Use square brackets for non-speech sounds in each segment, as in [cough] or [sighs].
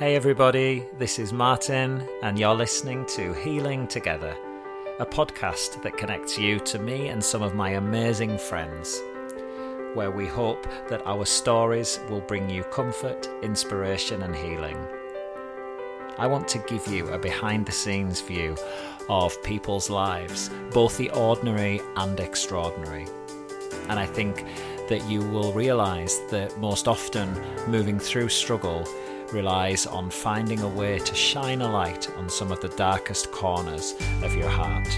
Hey, everybody, this is Martyn, and you're listening to Healing Together, a podcast that connects you to me and some of my amazing friends, where we hope that our stories will bring you comfort, inspiration, and healing. I want to give you a behind the scenes view of people's lives, both the ordinary and extraordinary. And I think that you will realize that most often moving through struggle relies on finding a way to shine a light on some of the darkest corners of your heart.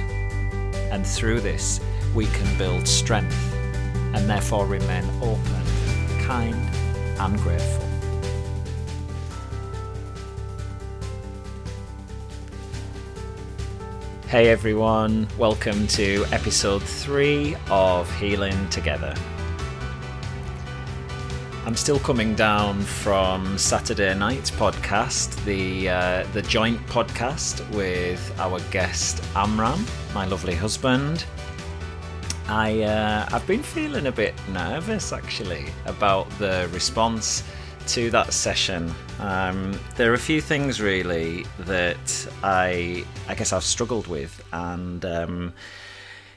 And through this, we can build strength and therefore remain open, kind, and grateful. Hey everyone, welcome to episode 3 of Healing Together. I'm still coming down from Saturday night's podcast, the uh, the joint podcast with our guest Amram, my lovely husband. I uh, I've been feeling a bit nervous actually about the response to that session. Um, there are a few things really that I I guess I've struggled with, and um,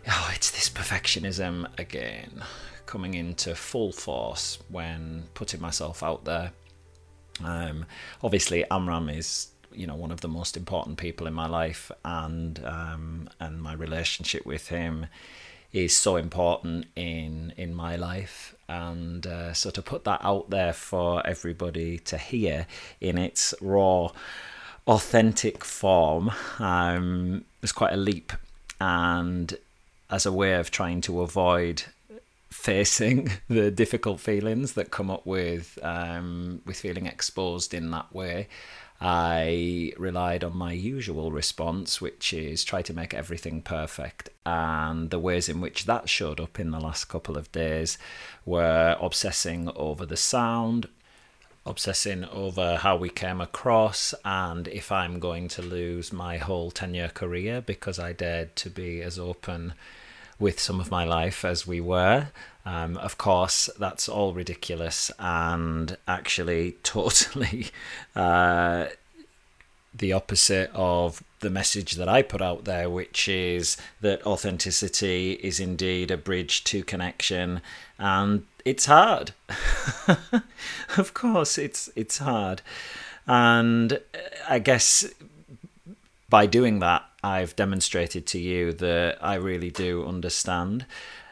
oh, it's this perfectionism again coming into full force when putting myself out there. Um, obviously, Amram is you know one of the most important people in my life, and um, and my relationship with him is so important in in my life and uh, so to put that out there for everybody to hear in its raw authentic form um, was quite a leap and as a way of trying to avoid facing [laughs] the difficult feelings that come up with um, with feeling exposed in that way. I relied on my usual response, which is try to make everything perfect. And the ways in which that showed up in the last couple of days were obsessing over the sound, obsessing over how we came across, and if I'm going to lose my whole 10 year career because I dared to be as open with some of my life as we were. Um, of course, that's all ridiculous and actually [laughs] totally uh, the opposite of the message that I put out there, which is that authenticity is indeed a bridge to connection, and it's hard. [laughs] of course, it's it's hard, and I guess by doing that, I've demonstrated to you that I really do understand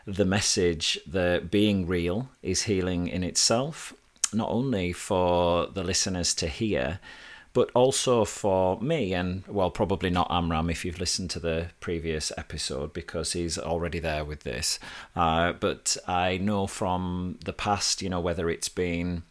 the message that being real is healing in itself, not only for the listeners to hear, but also for me, and well, probably not Amram if you've listened to the previous episode because he's already there with this. Uh, but I know from the past, you know, whether it's been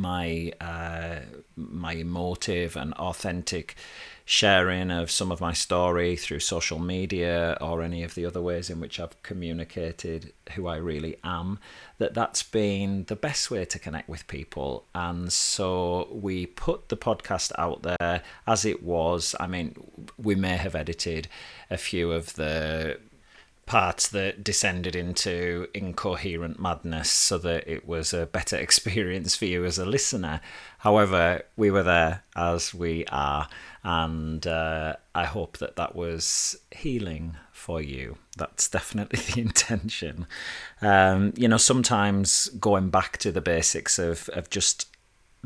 my uh, my emotive and authentic sharing of some of my story through social media or any of the other ways in which I've communicated who I really am that that's been the best way to connect with people. And so we put the podcast out there as it was. I mean we may have edited a few of the parts that descended into incoherent madness so that it was a better [laughs] experience for you as a listener. However, we were there as we are, and uh, I hope that that was healing for you. That's definitely [laughs] the intention. Um, you know, sometimes going back to the basics of, of just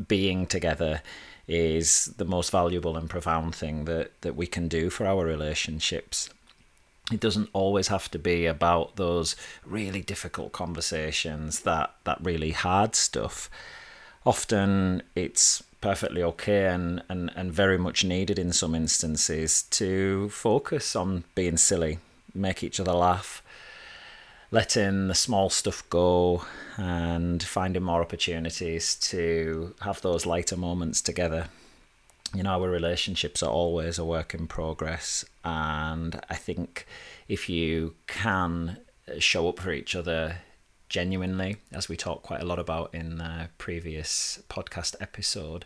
being together is the most valuable and profound thing that, that we can do for our relationships it doesn't always have to be about those really difficult conversations that that really hard stuff. Often it's perfectly okay and, and, and very much needed in some instances to focus on being silly make each other laugh letting the small stuff go and finding more opportunities to have those lighter moments together you know our relationships are always a work in progress and i think if you can uh, show up for each other genuinely as we talked quite a lot about in the previous podcast episode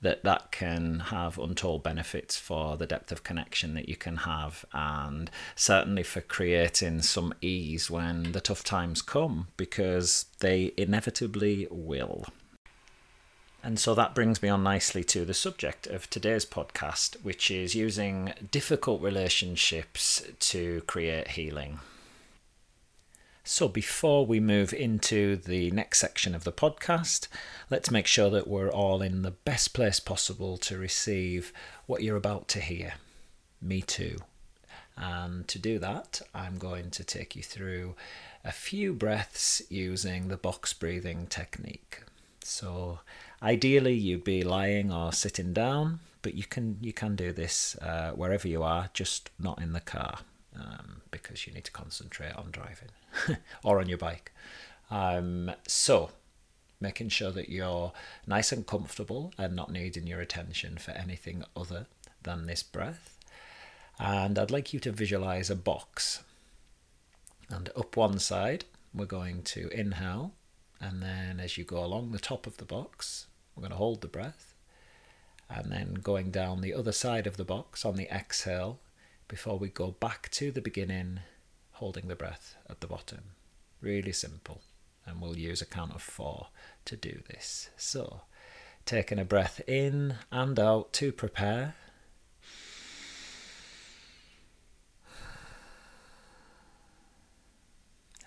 that that can have untold benefits for the depth of connection that you can have and certainly for creating some ease when the tough times come because they inevitably will And so that brings me on nicely to the subject of today's podcast, which is using difficult relationships to create healing. So, before we move into the next section of the podcast, let's make sure that we're all in the best place possible to receive what you're about to hear. Me too. And to do that, I'm going to take you through a few breaths using the box breathing technique. So, ideally, you'd be lying or sitting down, but you can you can do this uh, wherever you are, just not in the car um, because you need to concentrate on driving [laughs] or on your bike. Um, so, making sure that you're nice and comfortable and not needing your attention for anything other than this breath. And I'd like you to visualize a box. And up one side, we're going to inhale, and then as you go along the top of the box, we're going to hold the breath. And then going down the other side of the box on the exhale, before we go back to the beginning, holding the breath at the bottom. Really simple. And we'll use a count of four to do this. So, taking a breath in and out to prepare.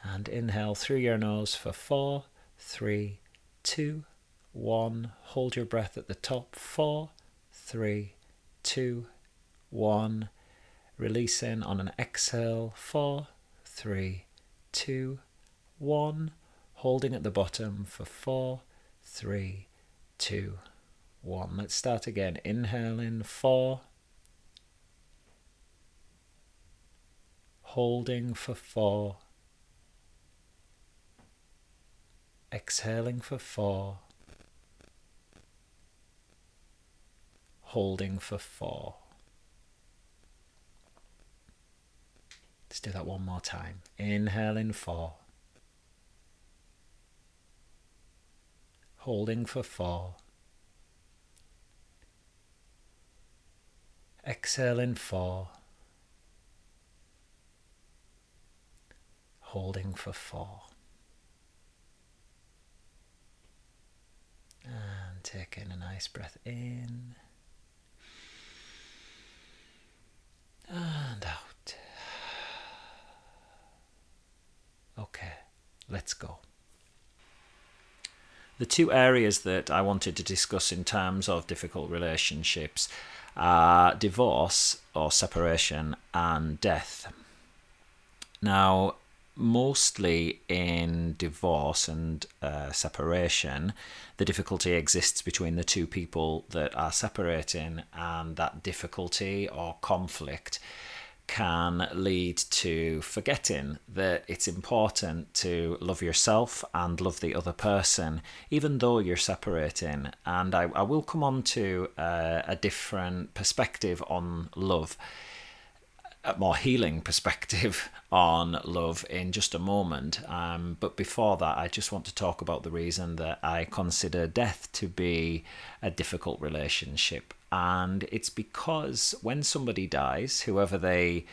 And inhale through your nose for four, three, two, one. Hold your breath at the top. Four, three, two, one. Release in on an exhale. Four, three, two, one. Holding at the bottom for four, three, two, one. Let's start again. Inhaling. Four. Holding for four. Exhaling for four. Holding for four. Let's do that one more time. Inhaling four. Holding for four. Exhaling four. Holding for four. And taking a nice breath in and out. Okay, let's go. The two areas that I wanted to discuss in terms of difficult relationships are divorce or separation and death. Now, mostly in divorce and uh, separation, the difficulty exists between the two people that are separating, and that difficulty or conflict can lead to forgetting that it's important to love yourself and love the other person, even though you're separating. And I, I will come on to uh, a different perspective on love, more healing perspective [laughs] on love in just a moment. Um, but before that, I just want to talk about the reason that I consider death to be a difficult relationship and it's because when somebody dies, whoever they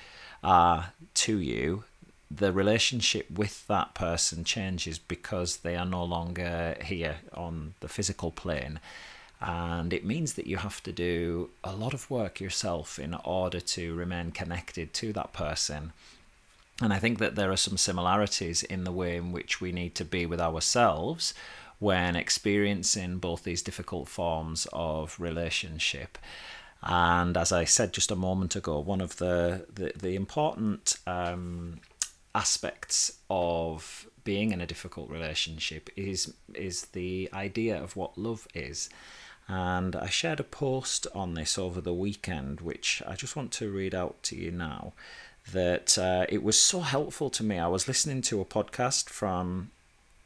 are to you, the relationship with that person changes because they are no longer here on the physical plane. And it means that you have to do a lot of work yourself in order to remain connected to that person. And I think that there are some similarities in the way in which we need to be with ourselves when experiencing both these difficult forms of relationship. And as I said just a moment ago, one of the the, the important um, aspects of being in a difficult relationship is is the idea of what love is. And I shared a post on this over the weekend, which I just want to read out to you now. That uh, it was so helpful to me. I was listening to a podcast from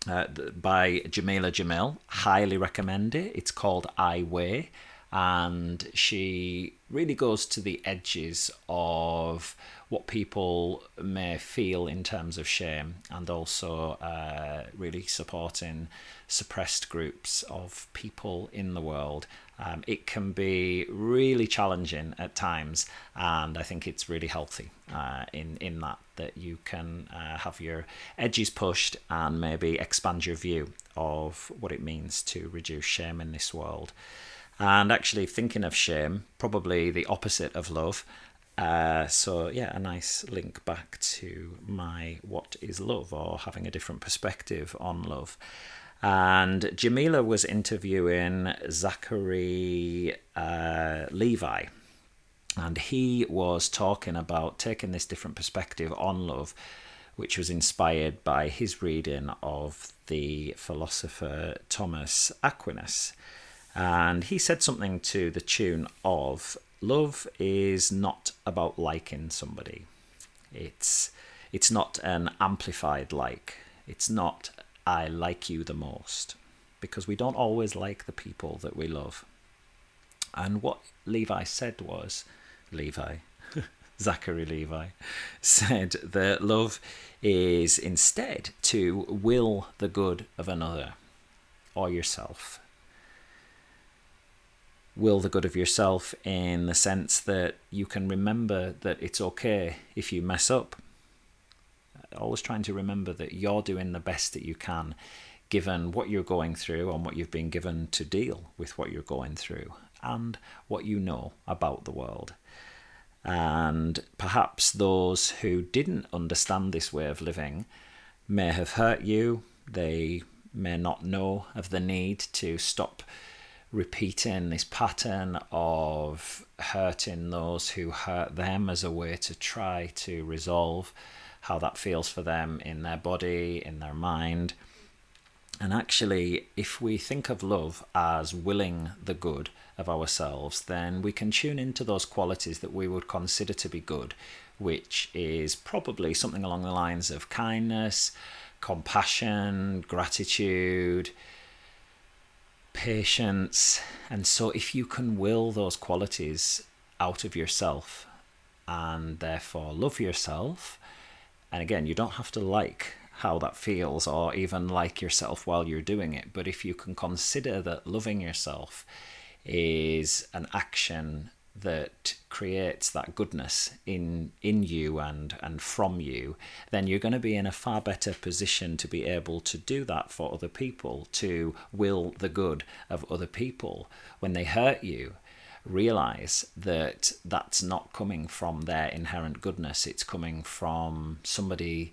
uh, by Jamila Jamil. Highly recommend it. It's called I Weigh, and she really goes to the edges of what people may feel in terms of shame, and also uh, really supporting suppressed groups of people in the world. Um, it can be really challenging at times, and I think it's really healthy uh, in in that that you can uh, have your edges pushed and maybe expand your view of what it means to reduce shame in this world. And actually, thinking of shame, probably the opposite of love. Uh, so yeah, a nice link back to my what is love or having a different perspective on love. And Jamila was interviewing Zachary uh, Levi, and he was talking about taking this different perspective on love, which was inspired by his reading of the philosopher Thomas Aquinas. And he said something to the tune of love is not about liking somebody. It's it's not an amplified like. It's not I like you the most. Because we don't always like the people that we love. And what Levi said was Levi, [laughs] Zachary Levi, said that love is instead to will the good of another or yourself will the good of yourself in the sense that you can remember that it's okay if you mess up. Always trying to remember that you're doing the best that you can given what you're going through and what you've been given to deal with what you're going through and what you know about the world. And perhaps those who didn't understand this way of living may have hurt you, they may not know of the need to stop repeating this pattern of hurting those who hurt them as a way to try to resolve how that feels for them in their body, in their mind. And actually, if we think of love as willing the good of ourselves, then we can tune into those qualities that we would consider to be good, which is probably something along the lines of kindness, compassion, gratitude, patience. And so, if you can will those qualities out of yourself and therefore love yourself, and again, you don't have to like how that feels or even like yourself while you're doing it, but if you can consider that loving yourself is an action that creates that goodness in in you and and from you then you're going to be in a far better position to be able to do that for other people to will the good of other people. When they hurt you realize that that's not coming from their inherent goodness. It's coming from somebody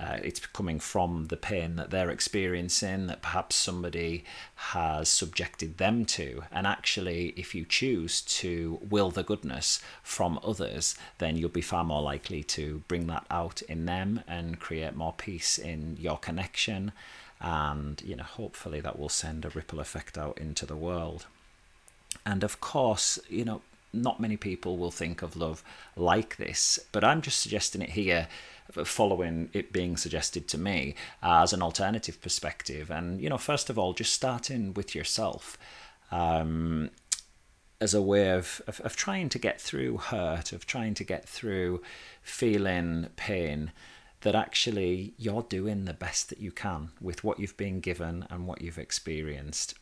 uh, it's coming from the pain that they're experiencing that perhaps somebody has subjected them to. And actually, if you choose to will the goodness from others, then you'll be far more likely to bring that out in them and create more peace in your connection. And, you know, hopefully that will send a ripple effect out into the world. And of course, you know, not many people will think of love like this, but I'm just suggesting it here following it being suggested to me as an alternative perspective. And, you know, first of all, just starting with yourself um, as a way of, of, of trying to get through hurt, of trying to get through feeling pain that actually you're doing the best that you can with what you've been given and what you've experienced.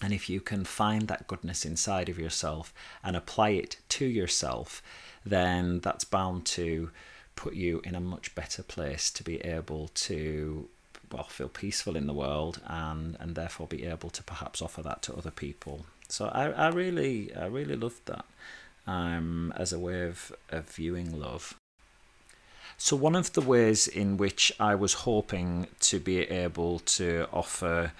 And if you can find that goodness inside of yourself and apply it to yourself, then that's bound to put you in a much better place to be able to well feel peaceful in the world and and therefore be able to perhaps offer that to other people. So i, I really i really loved that um, as a way of, of viewing love. So one of the ways in which i was hoping to be able to offer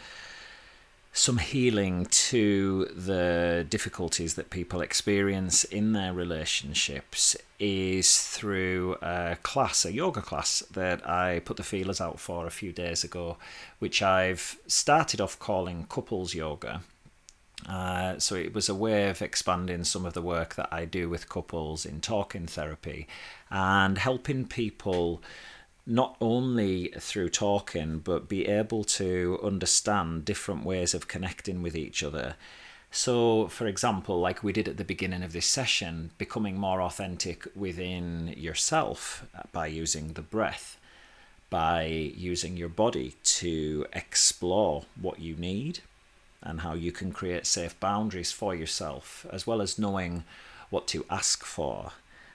some healing to the difficulties that people experience in their relationships is through a class, a yoga class that I put the feelers out for a few days ago, which I've started off calling couples yoga. Uh, so it was a way of expanding some of the work that I do with couples in talking therapy and helping people not only through talking, but be able to understand different ways of connecting with each other. So, for example, like we did at the beginning of this session, becoming more authentic within yourself by using the breath, by using your body to explore what you need and how you can create safe boundaries for yourself, as well as knowing what to ask for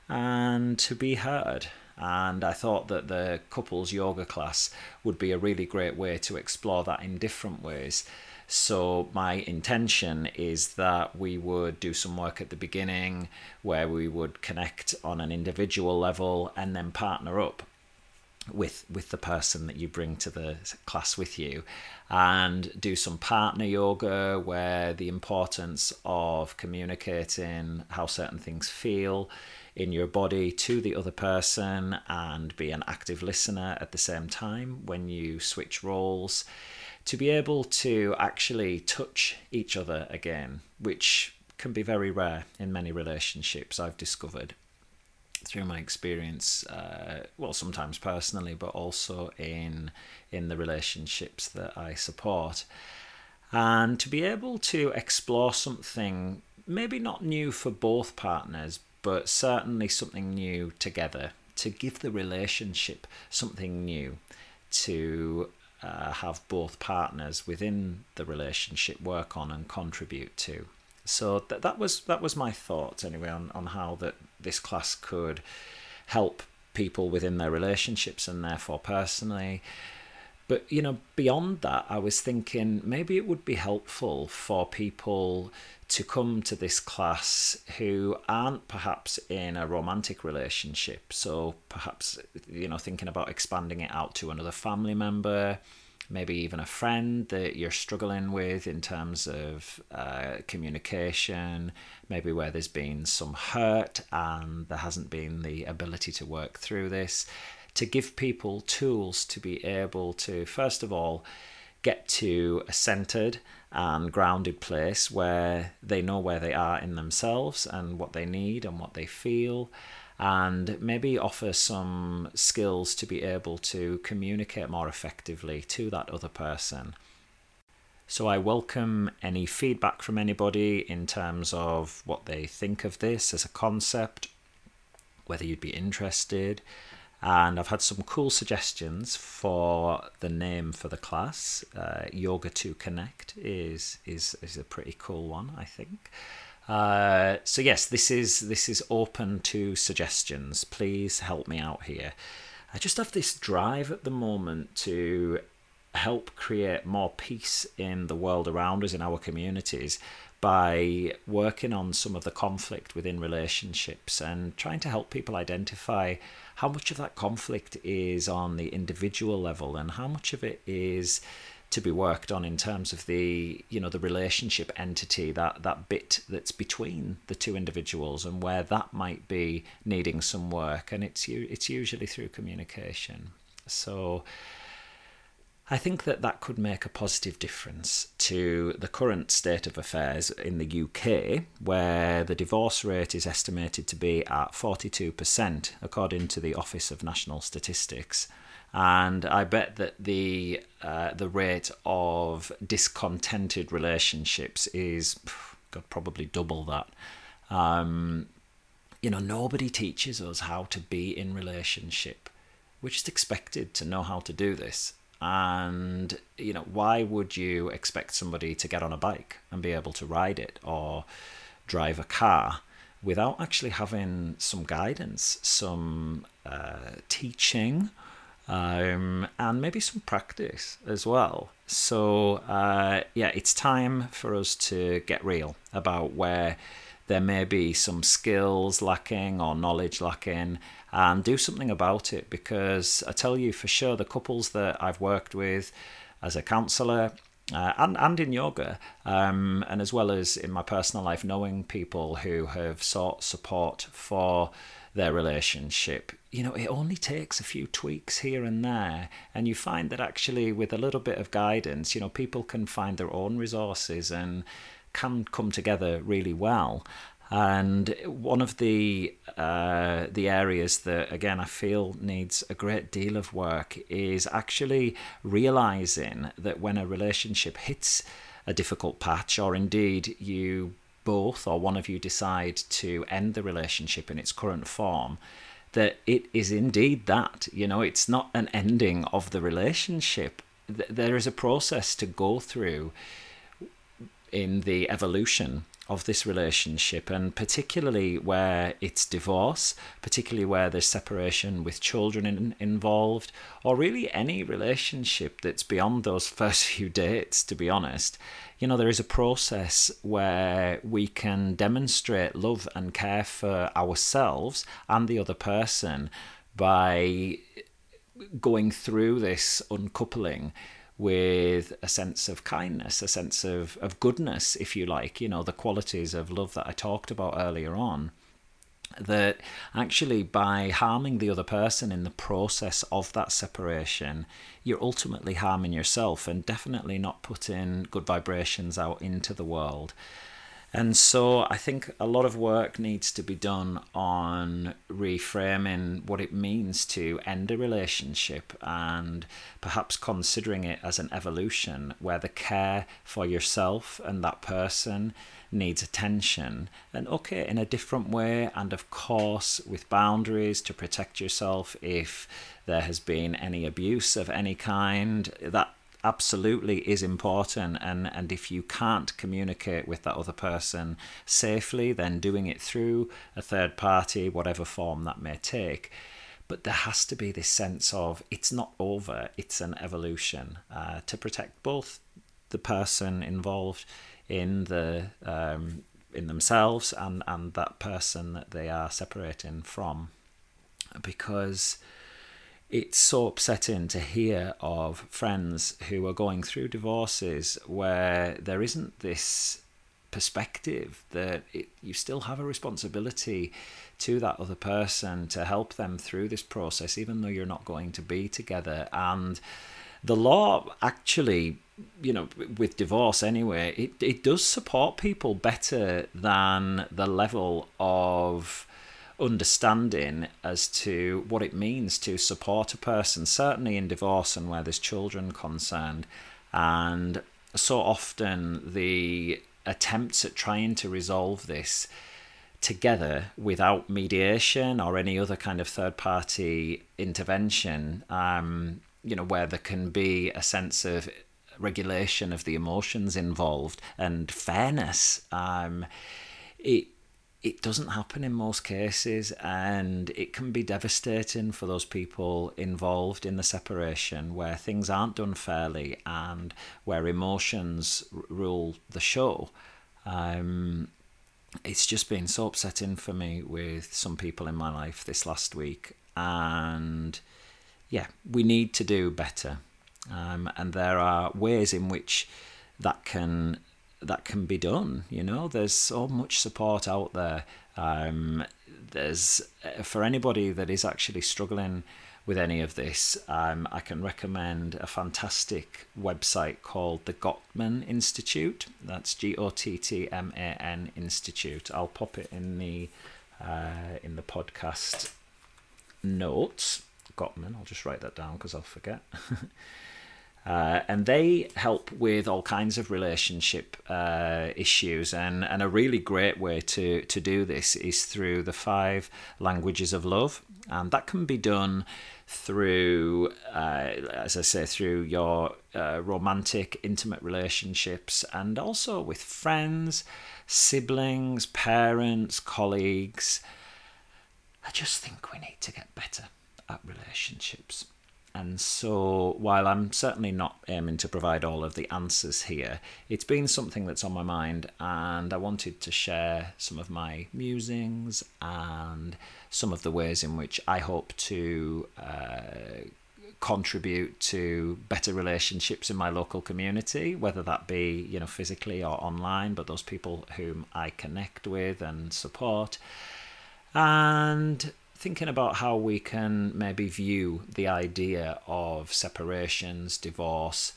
and to be heard. And I thought that the couples yoga class would be a really great way to explore that in different ways. So, my intention is that we would do some work at the beginning where we would connect on an individual level and then partner up with with the person that you bring to the class with you and do some partner yoga where the importance of communicating how certain things feel in your body to the other person and be an active listener at the same time when you switch roles to be able to actually touch each other again which can be very rare in many relationships I've discovered through my experience, uh, well, sometimes personally, but also in in the relationships that I support, and to be able to explore something maybe not new for both partners, but certainly something new together to give the relationship something new to uh, have both partners within the relationship work on and contribute to. So that that was that was my thought anyway on, on how that this class could help people within their relationships and therefore personally. But you know, beyond that, I was thinking maybe it would be helpful for people to come to this class who aren't perhaps in a romantic relationship. So perhaps you know, thinking about expanding it out to another family member maybe even a friend that you're struggling with in terms of uh, communication, maybe where there's been some hurt and there hasn't been the ability to work through this, to give people tools to be able to, first of all, get to a centered and grounded place where they know where they are in themselves and what they need and what they feel and maybe offer some skills to be able to communicate more effectively to that other person. So I welcome any feedback from anybody in terms of what they think of this as a concept, whether you'd be interested. And I've had some cool suggestions for the name for the class. Uh, Yoga to Connect is is is a pretty cool one, I think. Uh, so yes, this is this is open to suggestions. Please help me out here. I just have this drive at the moment to help create more peace in the world around us in our communities by working on some of the conflict within relationships and trying to help people identify how much of that conflict is on the individual level and how much of it is to be worked on in terms of the you know the relationship entity that that bit that's between the two individuals and where that might be needing some work. And it's it's usually through communication. So I think that that could make a positive difference to the current state of affairs in the UK, where the divorce rate is estimated to be at 42%, according to the Office of National Statistics and I bet that the uh, the rate of discontented relationships is God, probably double that. Um, you know, nobody teaches us how to be in relationship. We're just expected to know how to do this. And you know, why would you expect somebody to get on a bike and be able to ride it or drive a car? without actually having some guidance, some uh, teaching, um, and maybe some practice as well. So, uh, yeah, it's time for us to get real about where there may be some skills lacking or knowledge lacking and do something about it because I tell you for sure, the couples that I've worked with as a counselor uh, and and in yoga, um, and as well as in my personal life, knowing people who have sought support for their relationship. You know, it only takes a few tweaks here and there, and you find that actually, with a little bit of guidance, you know, people can find their own resources and can come together really well. And one of the uh, the areas that again I feel needs a great deal of work is actually realizing that when a relationship hits a difficult patch, or indeed you both or one of you decide to end the relationship in its current form, that it is indeed that. You know, it's not an ending of the relationship. There is a process to go through in the evolution of this relationship, and particularly where it's divorce, particularly where there's separation with children in, involved, or really any relationship that's beyond those [laughs] first few dates, to be honest. You know, there is a process where we can demonstrate love and care for ourselves and the other person by going through this uncoupling with a sense of kindness, a sense of, of goodness, if you like, you know, the qualities of love that I talked about earlier on. That actually, by harming the other person in the process of that separation, you're ultimately harming yourself and definitely not putting good vibrations out into the world. And so I think a lot of work needs to be done on reframing what it means to end a relationship and perhaps considering it as an evolution where the care for yourself and that person needs attention. And okay in a different way and of course with boundaries to protect yourself if there has been any abuse of any kind that absolutely is important and and if you can't communicate with that other person safely then doing it through a third party whatever form that may take. But there has to be this sense of it's not over it's an evolution uh, to protect both the person involved in the um, in themselves and and that person that they are separating from. Because it's so upsetting to hear of friends who are going through divorces where there isn't this perspective that it, you still have a responsibility to that other person to help them through this process, even though you're not going to be together. And the law actually, you know, with divorce anyway, it, it does support people better than the level of understanding as to what it means to support a person, certainly in divorce and where there's children concerned. And so often the attempts at trying to resolve this together without mediation or any other kind of third party intervention, um, you know, where there can be a sense of regulation of the emotions involved and fairness. Um, it it doesn't happen in most cases, and it can be devastating for those people involved in the separation where things aren't done fairly and where emotions rule the show. Um, it's just been so upsetting for me with some people in my life this last week, and yeah, we need to do better. Um, and there are ways in which that can that can be done. You know, there's so much support out there. Um, there's uh, for anybody that is actually struggling with any of this, um, I can recommend a fantastic website called the Gottman Institute. That's G O T T M A N Institute. I'll pop it in the uh, in the podcast notes. Gottman. I'll just write that down because I'll forget. [laughs] Uh, and they help with all kinds of relationship uh, issues. And, and a really great way to, to do this is through the five languages of love. And that can be done through, uh, as I say, through your uh, romantic, intimate relationships and also with friends, siblings, parents, colleagues. I just think we need to get better at relationships. And so, while I'm certainly not aiming to provide all of the answers here, it's been something that's on my mind, and I wanted to share some of my musings and some of the ways in which I hope to uh, contribute to better relationships in my local community, whether that be you know physically or online, but those people whom I connect with and support. And thinking about how we can maybe view the idea of separations, divorce,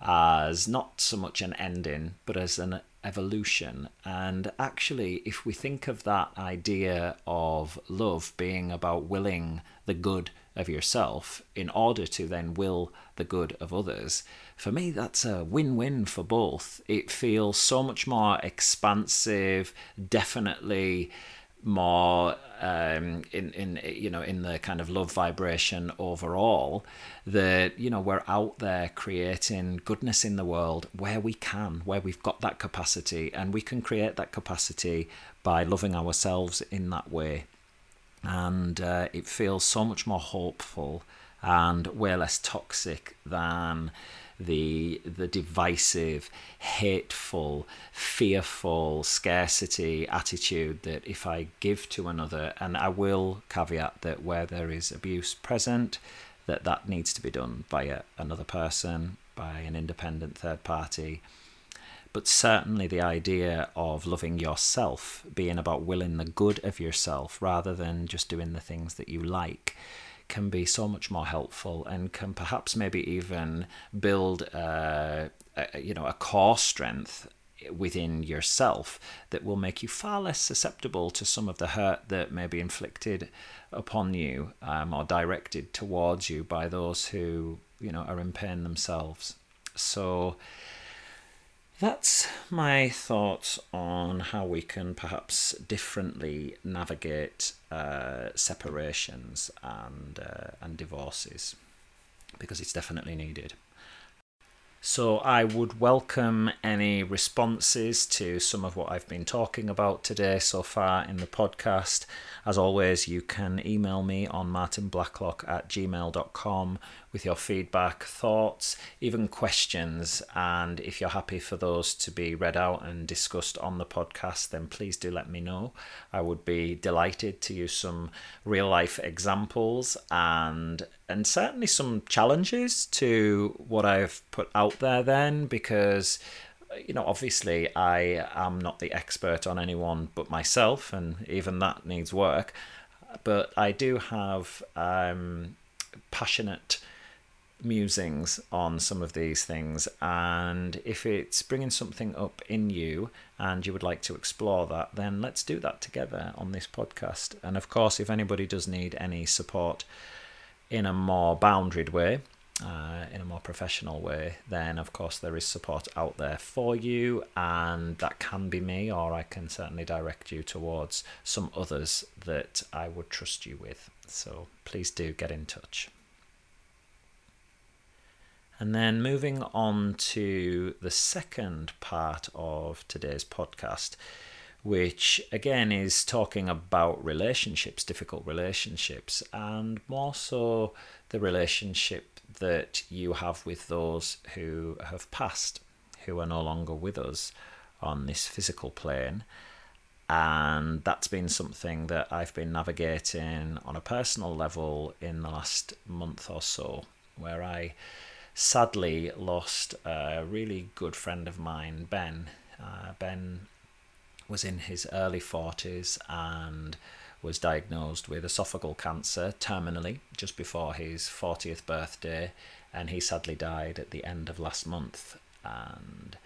as not so much an ending, but as an evolution. And actually, if we think of that idea of love being about willing the good of yourself in order to then will the good of others, for me, that's a win win for both. It feels so much more expansive, definitely more um, in in you know in the kind of love vibration overall that you know we're out there creating goodness in the world where we can where we've got that capacity. And we can create that capacity by loving ourselves in that way. And uh, it feels so much more hopeful and way less toxic than the the divisive, hateful, fearful scarcity attitude that if I give to another, and I will caveat that where there is abuse present, that that needs to be done by another person, by an independent third party. But certainly the idea of loving yourself, being about willing the good of yourself rather than just doing the things that you like, can be so much more helpful and can perhaps maybe even build a, a, you know a core strength within yourself that will make you far less susceptible to some of the hurt that may be inflicted upon you um, or directed towards you by those who you know are in pain themselves. So that's my thoughts on how we can perhaps differently navigate uh, separations and uh, and divorces, because it's definitely needed. So I would welcome any responses to some of what I've been talking about today so far in the podcast. As always, you can email me on martinblacklock at gmail.com with your feedback, thoughts, even questions. And if you're happy for those to be read out and discussed on the podcast, then please do let me know. I would be delighted to use some real life examples and and certainly some challenges to what I've put out there then because you know obviously I am not the expert on anyone but myself and even that needs work but I do have um, passionate musings on some of these things and if it's bringing something up in you and you would like to explore that then let's do that together on this podcast and of course if anybody does need any support in a more boundaried way uh, in a more professional way, then of course there is support out there for you, and that can be me, or I can certainly direct you towards some others that I would trust you with. So please do get in touch. And then moving on to the second part of today's podcast, which again is talking about relationships, difficult relationships, and more so the relationship that you have with those who have passed, who are no longer with us on this physical plane. And that's been something that I've been navigating on a personal level in the last month or so, where I sadly lost a really good friend of mine, Ben. Uh, ben was in his early 40s and was diagnosed with esophageal cancer terminally just before his 40th birthday, and he sadly died at the end of last month. And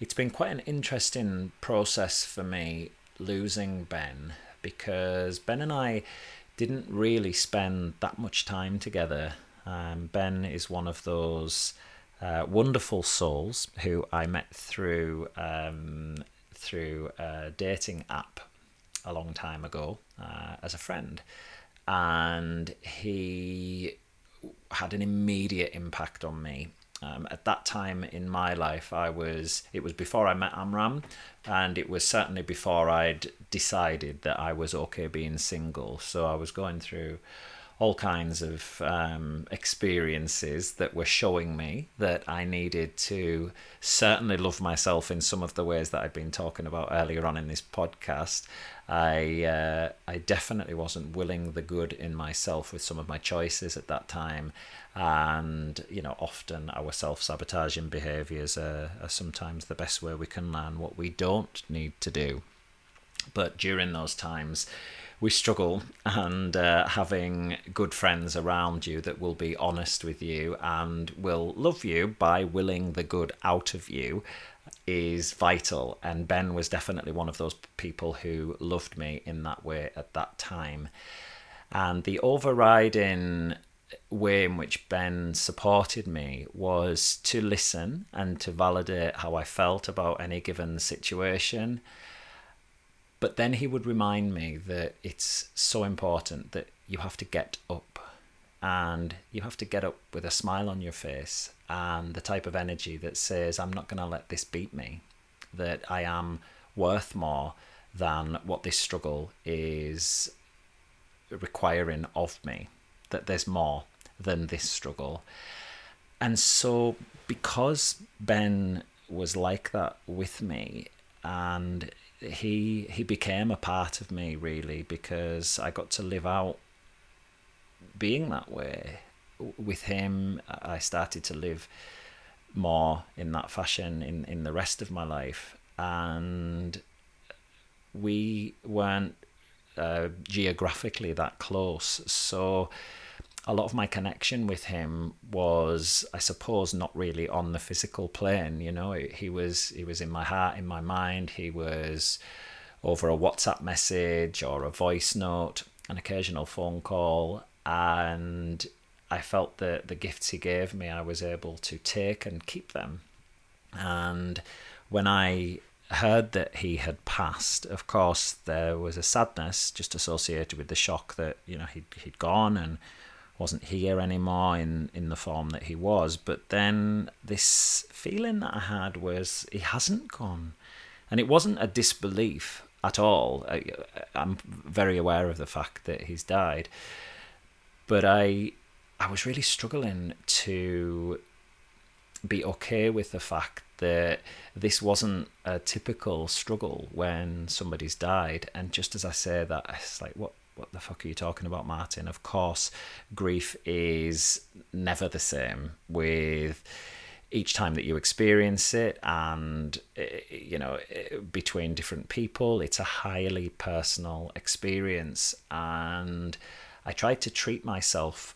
it's been quite an interesting process for me losing Ben because Ben and I didn't really spend that much time together um, ben is one of those uh, wonderful souls who I met through um, through a dating app a long time ago uh, as a friend, and he had an immediate impact on me. Um, at that time in my life, I was it was before I met Amram, and it was certainly before I'd decided that I was okay being single. So I was going through all kinds of um, experiences that were showing me that I needed to certainly love myself in some of the ways that I've been talking about earlier on in this podcast. I uh, I definitely wasn't willing the good in myself with some of my choices at that time, and you know often our self sabotaging behaviours are, are sometimes the best way we can learn what we don't need to do. But during those times, we struggle and uh, having good friends around you that will be honest with you and will love you by willing the good out of you is vital. And ben was definitely one of those people who loved me in that way at that time. And the overriding way in which ben supported me was to listen and to validate how i felt about any given situation But then he would remind me that it's so important that you have to get up. And you have to get up with a smile on your face and the type of energy that says, I'm not going to let this beat me, that I am worth more than what this struggle is requiring of me, that there's more than this struggle. And so, because Ben was like that with me, and he he became a part of me really because I got to live out being that way. With him I started to live more in that fashion in in the rest of my life. And we weren't uh, geographically that close. So a lot of my connection with him was i suppose not really on the physical plane you know he was he was in my heart in my mind he was over a whatsapp message or a voice note an occasional phone call and I felt that the gifts he gave me, I was able to take and keep them. And when I heard that he had passed, of course, there was a sadness just associated with the shock that you know he'd he'd gone and wasn't here anymore in in the form that he was. But then this feeling that I had was he hasn't gone, and it wasn't a disbelief at all. I, I'm very aware of the fact that he's died, but I I was really struggling to be okay with the fact that this wasn't a typical struggle when somebody's died. And just as I say that, it's like, what, what the fuck are you talking about, Martyn? Of course, grief is never the same with each time that you experience it and eh, you know eh, between different people. It's a highly personal experience. And i tried to treat myself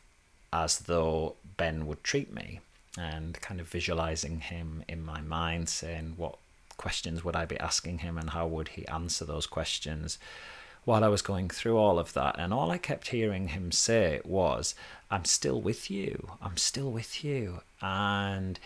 as though Ben would treat me and kind of visualizing him in my mind, saying what questions would I be asking him and how would he answer those questions while I was going through all of that. And all I kept hearing him say was, I'm still with you. I'm still with you. And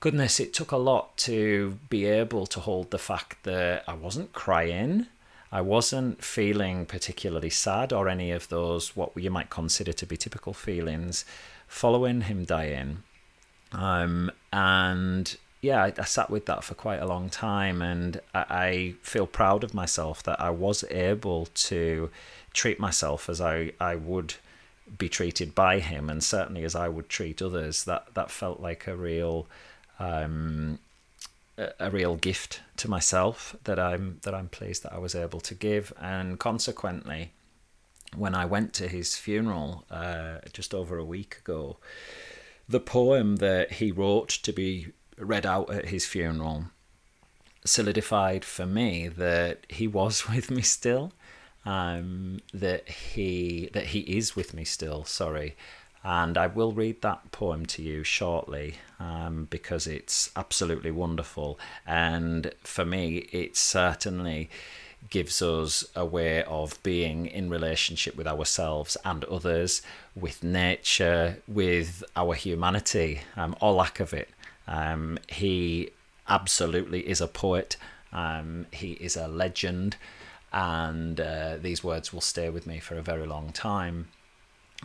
goodness, it took a lot to be able to hold the fact that I wasn't crying. I wasn't feeling particularly sad or any of those what you might consider to be typical feelings following him dying. Um, and yeah, I, I, sat with that for quite a long time, and I, I, feel proud of myself that I was able to treat myself as I, I would be treated by him, and certainly as I would treat others. That that felt like a real um, a real gift to myself that I'm that I'm pleased that I was able to give, and consequently, when I went to his funeral uh, just over a week ago, the poem that he wrote to be read out at his funeral solidified for me that he was [laughs] with me still, um, that he that he is with me still. Sorry, and I will read that poem to you shortly um, because it's absolutely wonderful. And for me, it certainly gives us a way of being in relationship with ourselves and others, with nature, with our humanity, um, or lack of it. Um, he absolutely is a poet, um, he is a legend, and uh, these words will stay with me for a very long time.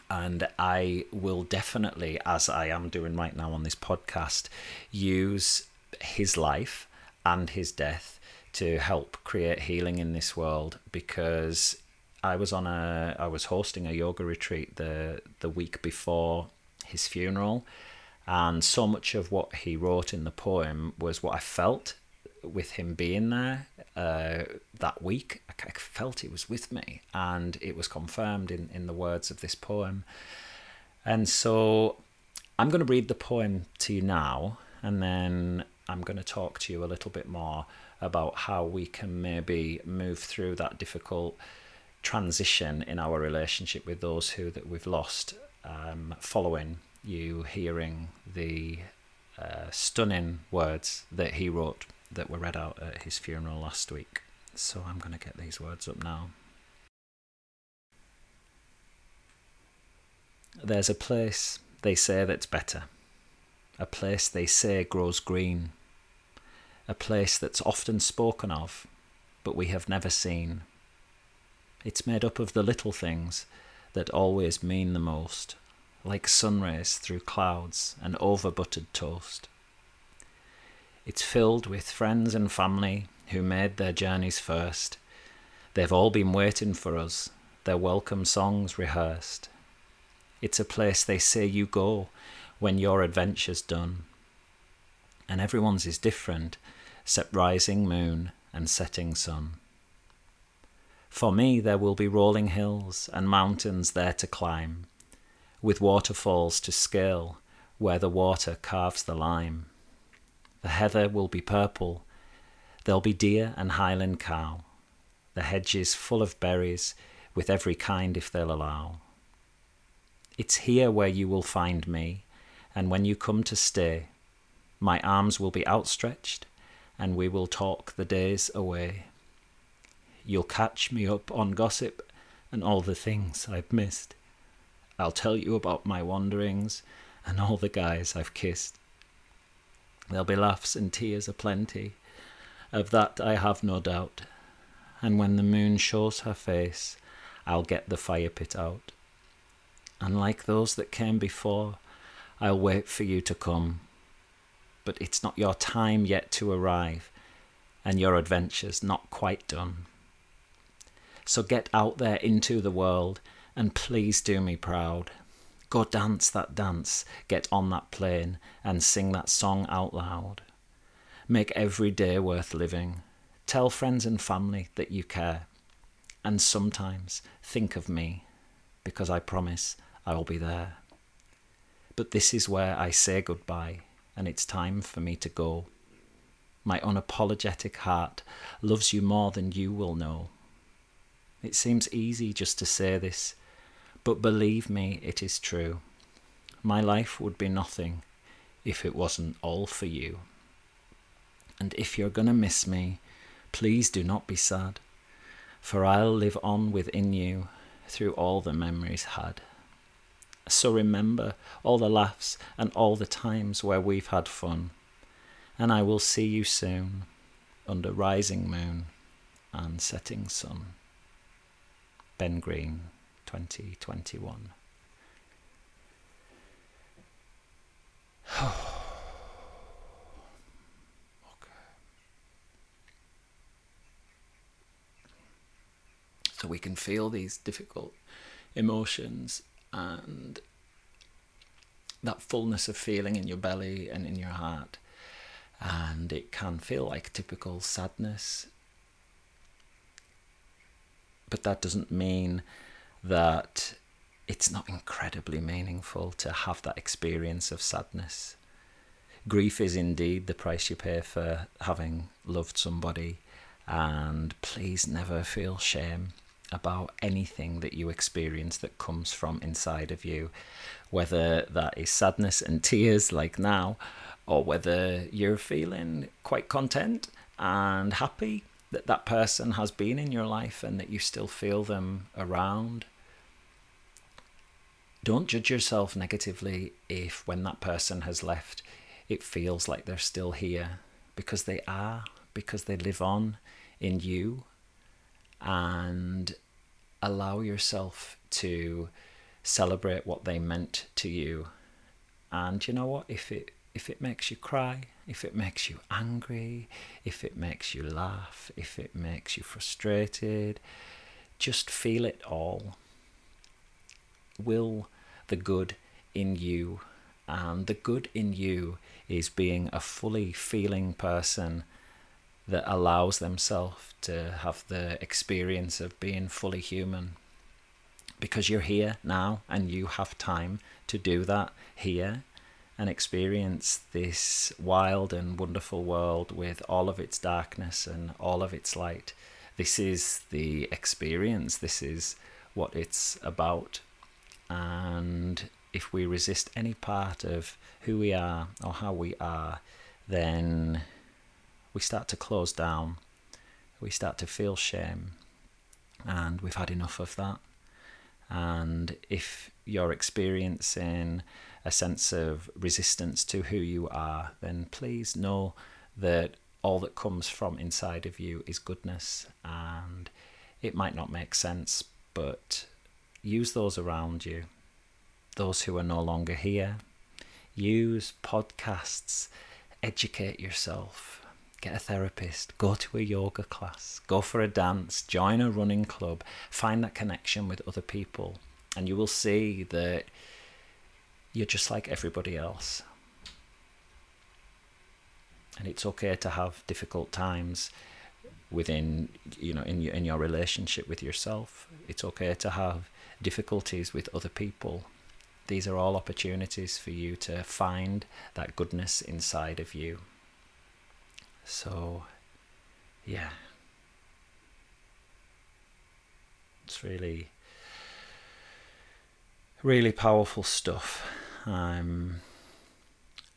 And I will definitely, as I am doing right now on this podcast, use his life and his death to help create healing in this world because I was on a I was hosting a yoga retreat the the week before his funeral and so much of what he wrote in the poem was what I felt with him being there uh, that week, I, felt he was with me, and it was confirmed in, in the words of this poem. And so I'm going to read the poem to you now, and then I'm going to talk to you a little bit more about how we can maybe move through that difficult transition in our relationship with those who that we've lost um, following you hearing the uh, stunning words that he wrote that were read out at his funeral last week. So I'm going to get these words up now. There's a place they say that's better, a place they say grows green, a place that's often spoken of, but we have never seen. It's made up of the little things that always mean the most, like sunrays through clouds and over buttered toast. It's filled with friends and family who made their journeys first. They've all been waiting for us, their welcome songs rehearsed. It's a place they say you go when your adventure's done. And everyone's is different, except rising moon and setting sun. For me, there will be rolling hills and mountains there to climb, with waterfalls to scale where the water carves the lime. The heather will be purple, there'll be deer and highland cow, the hedges full of berries, with every kind if they'll allow. It's here where you will find me, and when you come to stay, my arms will be outstretched, and we will talk the days away. You'll catch me up on gossip and all the things I've missed. I'll tell you about my wanderings and all the guys I've kissed. There'll be laughs and tears aplenty, of that I have no doubt. And when the moon shows her face, I'll get the fire pit out. And like those that came before, I'll wait for you to come. But it's not your time yet to arrive, and your adventure's not quite done. So get out there into the world, and please do me proud. Go dance that dance, get on that plane, and sing that song out loud. Make every day worth living. Tell friends and family that you care. And sometimes think of me, because I promise I'll be there. But this is where I say goodbye, and it's time for me to go. My unapologetic heart loves you more than you will know. It seems easy just to say this but believe me, it is true. My life would be nothing if it wasn't all for you. And if you're going to miss me, please do not be sad, for I'll live on within you through all the memories had. So remember all the laughs and all the times where we've had fun, and I will see you soon under rising moon and setting sun. Ben Green 2021. okay. [sighs] So we can feel these difficult emotions and that fullness of feeling in your belly and in your heart. And it can feel like typical sadness but that doesn't mean that it's not incredibly meaningful to have that experience of sadness. Grief is indeed the price you pay for having loved somebody, and please never feel shame about anything that you experience that comes from inside of you, whether that is sadness and tears like now, or whether you're feeling quite content and happy that that person has been in your life and that you still feel them around. Don't judge yourself negatively if, when that person has left, it feels like they're still here because they are, because they live on in you. And allow yourself to celebrate what they meant to you. And you know what? If it if it makes you cry, if it makes you angry, if it makes you laugh, if it makes you frustrated, just feel it all. Will the good in you, and the good in you is being a fully feeling person that allows themselves to have the experience of being fully human. Because you're here now and you have time to do that here and experience this wild and wonderful world with all of its darkness and all of its light. This is the experience, this is what it's about. And if we resist any part of who we are or how we are, then we start to close down, we start to feel shame, and we've had enough of that. And if you're experiencing a sense of resistance to who you are, then please know that all that comes from inside of you is goodness. And it might not make sense, but use those around you, those who are no longer here. Use podcasts, educate yourself, get a therapist, go to a yoga class, go for a dance, join a running club, find that connection with other people, and you will see that you're just like everybody else. And it's okay to have difficult times within you know in your in your relationship with yourself. It's okay to have difficulties with other people these are all opportunities for you to find that goodness inside of you. So yeah. It's really really powerful stuff. Um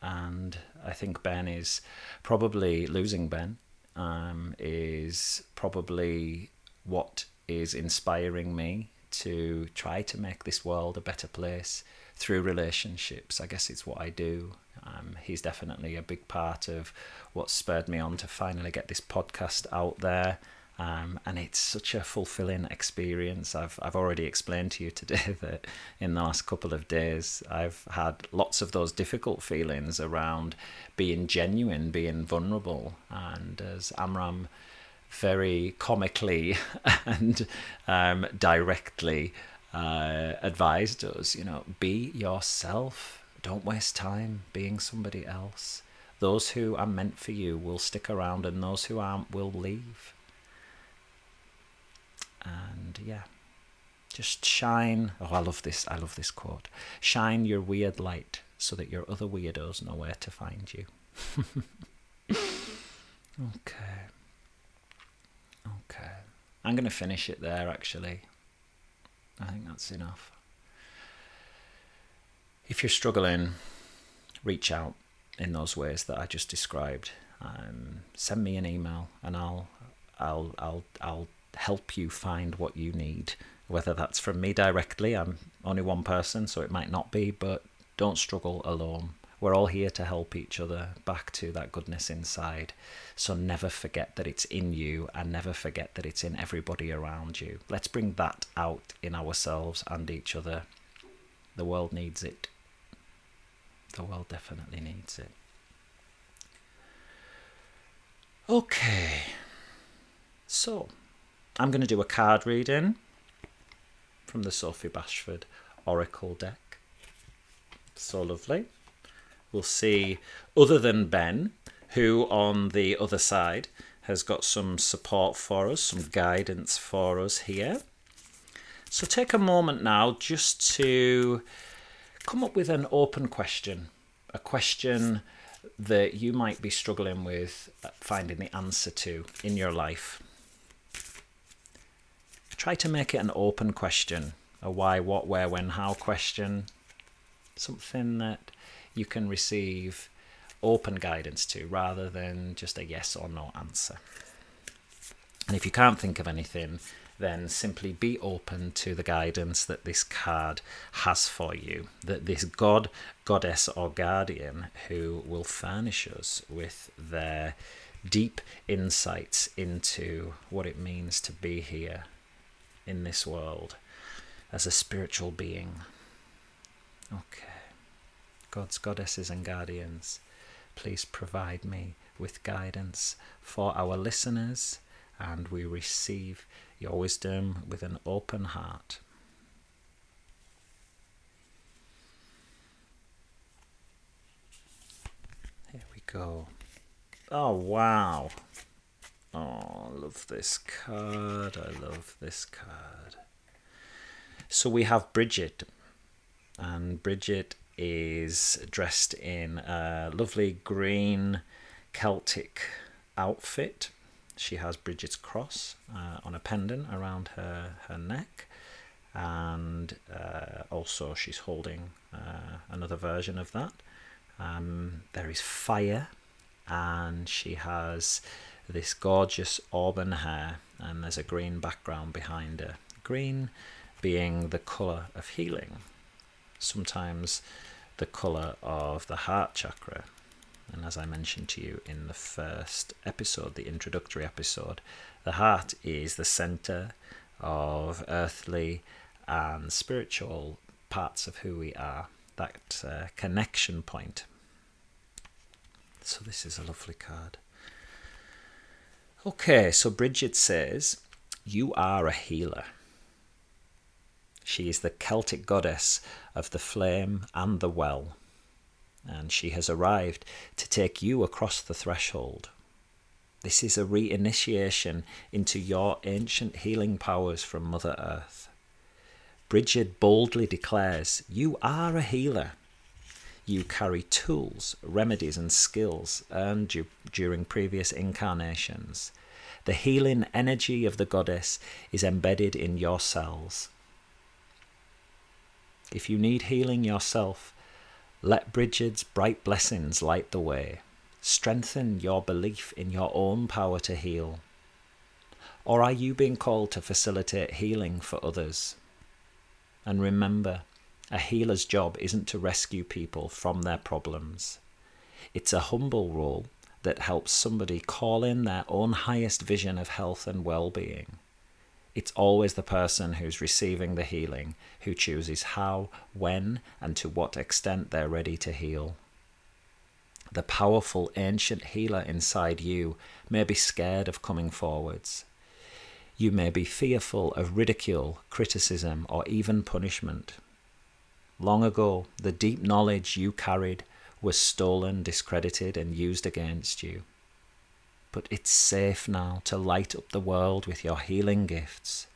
and I think Ben is probably losing Ben um, is probably what is inspiring me to try to make this world a better place through relationships. I guess it's what I do. Um, he's definitely a big part of what spurred me on to finally get this podcast out there um, and it's such a fulfilling experience. I've I've already explained to you today [laughs] that in the last couple of days I've had lots of those difficult feelings around being genuine, being vulnerable, and as Amram very comically [laughs] and um, directly uh, advised us, you know, be yourself. Don't waste time being somebody else. Those who are meant for you will stick around, and those who aren't will leave. And yeah just shine. Oh i love this i love this quote. Shine your weird light so that your other weirdos know where to find you. [laughs] Okay okay i'm going to finish it there actually i think that's enough if you're struggling reach out in those ways that i just described um, send me an email and i'll i'll i'll i'll help you find what you need. Whether that's from me directly, I'm only one person, so it might not be, but don't struggle alone. We're all here to help each other back to that goodness inside. So never forget that it's in you and never forget that it's in everybody around you. Let's bring that out in ourselves and each other. The world needs it. The world definitely needs it. Okay. So, I'm going to do a card reading from the Sophie Bashford Oracle deck. So lovely. We'll see, other than Ben, who on the other side has got some support for us, some guidance for us here. So take a moment now just to come up with an open question, a question that you might be struggling with finding the answer to in your life try to make it an open question a why, what, where, when, how question. Something that you can receive open guidance to rather than just a yes or no answer. And if you can't think of anything, then simply be open to the guidance that this card has for you. That this God, Goddess, or Guardian who will furnish us with their deep insights into what it means to be here in this world as a spiritual being. Okay. Gods, goddesses, and guardians, please provide me with guidance for our listeners, and we receive your wisdom with an open heart. Here we go. Oh, wow. Oh, I love this card. I love this card. So we have Bridget, and Bridget is dressed in a lovely green Celtic outfit. She has Bridget's cross uh, on a pendant around her, her neck, and uh, also she's holding uh, another version of that. Um, there is fire, and she has this gorgeous auburn hair, and there's a green background behind her. Green being the colour of healing, sometimes the colour of the heart chakra. And as I mentioned to you in the first episode, the introductory episode, the heart is the center of earthly and spiritual parts of who we are, that uh, connection point. So, this is a lovely card. Okay, so Bridget says, You are a healer. She is the Celtic goddess of the flame and the well, and she has arrived to take you across the threshold. This is a reinitiation into your ancient healing powers from Mother Earth. Bridget boldly declares, You are a healer. You carry tools, remedies, and skills earned du- during previous incarnations. The healing energy of the goddess is embedded in your cells. If you need healing yourself, let Bridget's bright blessings light the way. Strengthen your belief in your own power to heal. Or are you being called to facilitate healing for others? And remember, a healer's job isn't to rescue people from their problems. It's a humble role that helps somebody call in their own highest vision of health and well being. It's always the person who's receiving the healing who chooses how, when, and to what extent they're ready to heal. The powerful ancient healer inside you may be scared of coming forwards. You may be fearful of ridicule, criticism, or even punishment. Long ago, the deep knowledge you carried was stolen, discredited, and used against you. But it's safe now to light up the world with your healing gifts.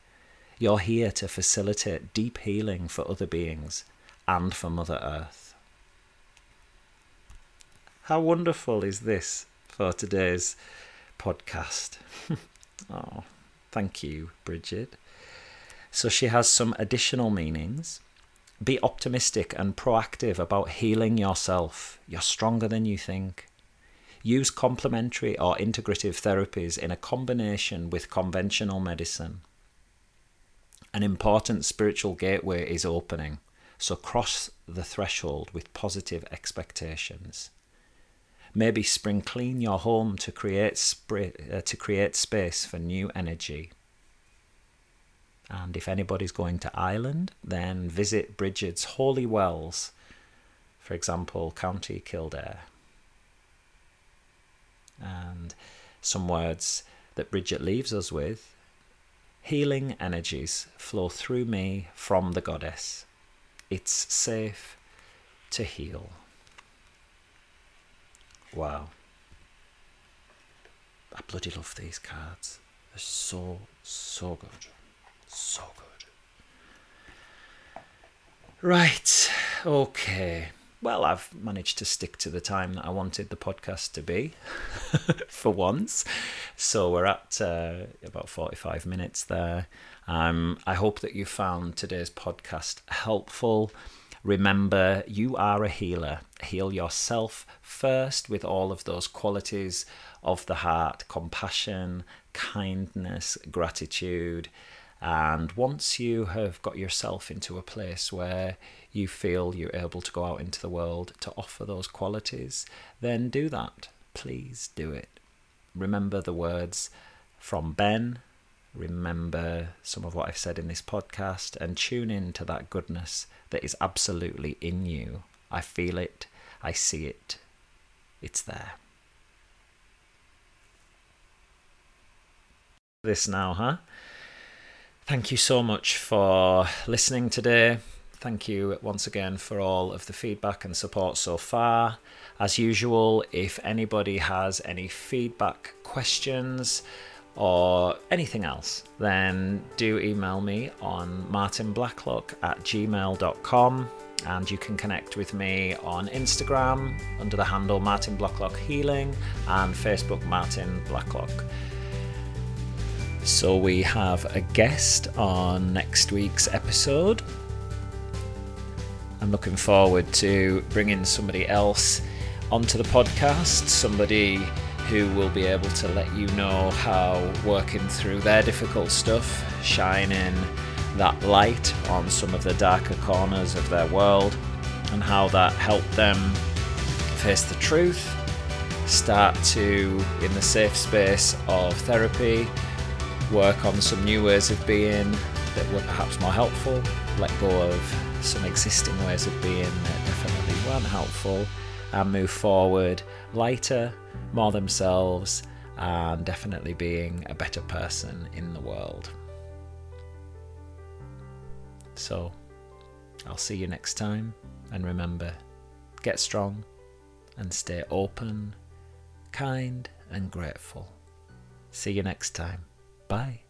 You're here to facilitate deep healing for other beings and for Mother Earth. How wonderful is this for today's podcast? [laughs] oh, thank you, Bridget. So she has some additional meanings. Be optimistic and proactive about healing yourself. You're stronger than you think. Use complementary or integrative therapies in a combination with conventional medicine. An important spiritual gateway is opening, so cross the threshold with positive expectations. Maybe spring clean your home to create, uh, to create space for new energy. And if anybody's going to Ireland, then visit Bridget's Holy Wells, for example, County Kildare and some words that Bridget leaves us with healing energies flow through me from the goddess. It's safe to heal. Wow. I bloody love these cards. They're so, so good. So good. Right. Okay well, I've managed to stick to the time that I wanted the podcast to be [laughs] for once. So we're at uh, about 45 minutes there. Um, I hope that you found today's podcast helpful. Remember, you are a healer. Heal yourself first with all of those qualities of the heart compassion, kindness, gratitude. And once you have got yourself into a place where you feel you're able to go out into the world to offer those qualities, then do that. Please do it. Remember the words from Ben. Remember some of what I've said in this podcast and tune in to that goodness that is absolutely in you. I feel it. I see it. It's there. This now, huh? Thank you so much for listening today. Thank you once again for all of the feedback and support so far. As usual, if anybody has any feedback, questions, or anything else, then do email me on martynblacklock at gmail.com and you can connect with me on Instagram under the handle Martyn Blacklock Healing and Facebook Martyn Blacklock. So we have a guest on next week's episode. I'm looking forward to bringing somebody else onto the podcast, somebody who will be able to let you know how working through their difficult stuff, shining that light on some of the darker corners of their world, and how that helped them face the truth, start to, in the safe space of therapy, work on some new ways of being that were perhaps more helpful, let go of some existing ways of being that definitely weren't helpful, and move forward lighter, more themselves, and definitely being a better person in the world. So, I'll see you next time, and remember get strong and stay open, kind, and grateful. See you next time. Bye.